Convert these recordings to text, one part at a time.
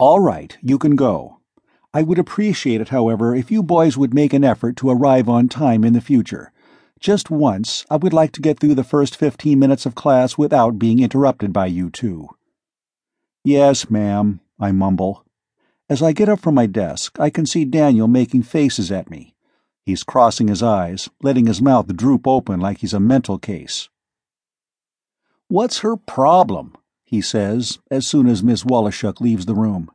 All right, you can go. I would appreciate it, however, if you boys would make an effort to arrive on time in the future. Just once, I would like to get through the first fifteen minutes of class without being interrupted by you two. Yes, ma'am, I mumble. As I get up from my desk, I can see Daniel making faces at me. He's crossing his eyes, letting his mouth droop open like he's a mental case. What's her problem? He says, as soon as Miss Wallachuk leaves the room.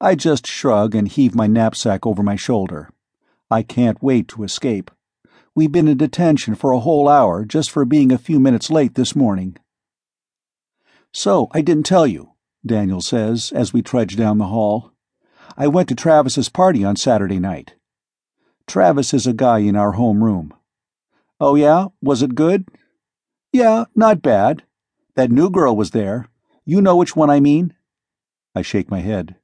I just shrug and heave my knapsack over my shoulder. I can't wait to escape. We've been in detention for a whole hour just for being a few minutes late this morning. So, I didn't tell you, Daniel says as we trudge down the hall. I went to Travis's party on Saturday night. Travis is a guy in our home room. Oh, yeah? Was it good? Yeah, not bad. That new girl was there. You know which one I mean? I shake my head.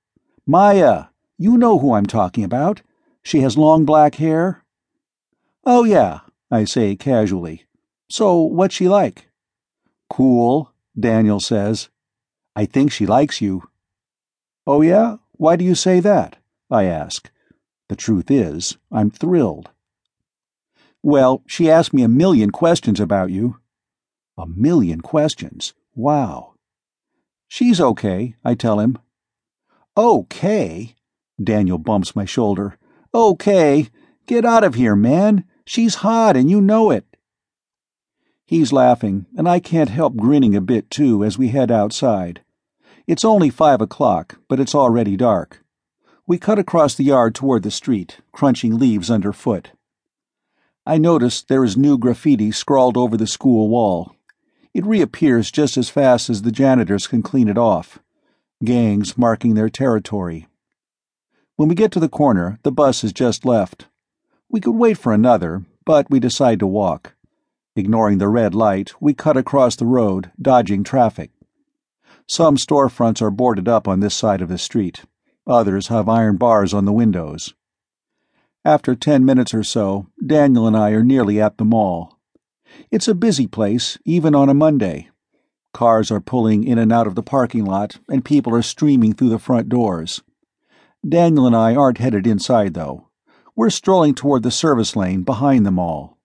Maya! You know who I'm talking about. She has long black hair. Oh, yeah, I say casually. So, what's she like? Cool, Daniel says. I think she likes you. Oh, yeah? Why do you say that? I ask. The truth is, I'm thrilled. Well, she asked me a million questions about you. A million questions. Wow. She's okay, I tell him. Okay? Daniel bumps my shoulder. Okay? Get out of here, man. She's hot and you know it. He's laughing, and I can't help grinning a bit too as we head outside. It's only five o'clock, but it's already dark. We cut across the yard toward the street, crunching leaves underfoot. I notice there is new graffiti scrawled over the school wall, it reappears just as fast as the janitors can clean it off. Gangs marking their territory. When we get to the corner, the bus has just left. We could wait for another, but we decide to walk. Ignoring the red light, we cut across the road, dodging traffic. Some storefronts are boarded up on this side of the street. Others have iron bars on the windows. After ten minutes or so, Daniel and I are nearly at the mall. It's a busy place, even on a Monday. Cars are pulling in and out of the parking lot, and people are streaming through the front doors. Daniel and I aren't headed inside, though. We're strolling toward the service lane behind the mall.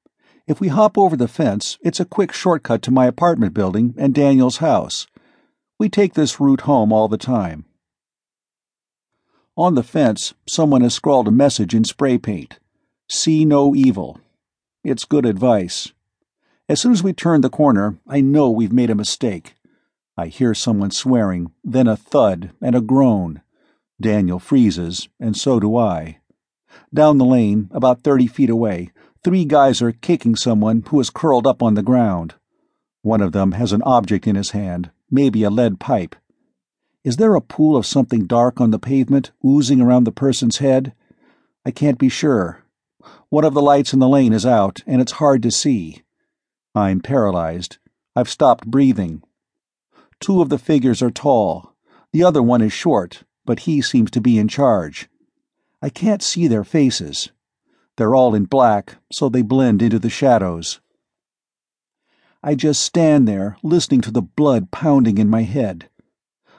If we hop over the fence, it's a quick shortcut to my apartment building and Daniel's house. We take this route home all the time. On the fence, someone has scrawled a message in spray paint See no evil. It's good advice. As soon as we turn the corner, I know we've made a mistake. I hear someone swearing, then a thud and a groan. Daniel freezes, and so do I. Down the lane, about thirty feet away, three guys are kicking someone who is curled up on the ground. One of them has an object in his hand, maybe a lead pipe. Is there a pool of something dark on the pavement, oozing around the person's head? I can't be sure. One of the lights in the lane is out, and it's hard to see. I'm paralyzed. I've stopped breathing. Two of the figures are tall. The other one is short, but he seems to be in charge. I can't see their faces. They're all in black, so they blend into the shadows. I just stand there, listening to the blood pounding in my head.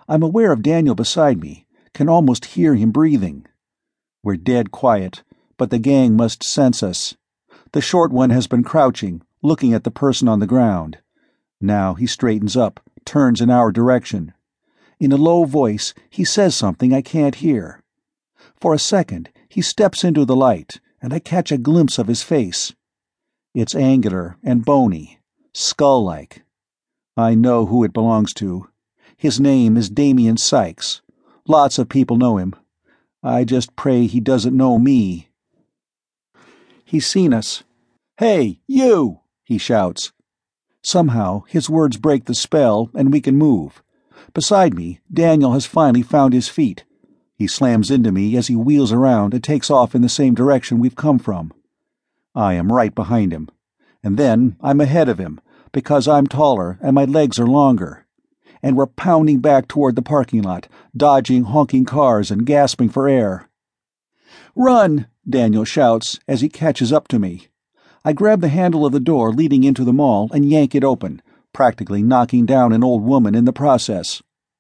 I'm aware of Daniel beside me, can almost hear him breathing. We're dead quiet, but the gang must sense us. The short one has been crouching, looking at the person on the ground. Now he straightens up, turns in our direction. In a low voice, he says something I can't hear. For a second, he steps into the light, and I catch a glimpse of his face. It's angular and bony, skull like. I know who it belongs to. His name is Damien Sykes. Lots of people know him. I just pray he doesn't know me. He's seen us. Hey, you! He shouts. Somehow, his words break the spell, and we can move. Beside me, Daniel has finally found his feet. He slams into me as he wheels around and takes off in the same direction we've come from. I am right behind him. And then I'm ahead of him, because I'm taller and my legs are longer. And we're pounding back toward the parking lot, dodging honking cars and gasping for air. Run! Daniel shouts as he catches up to me. I grab the handle of the door leading into the mall and yank it open, practically knocking down an old woman in the process.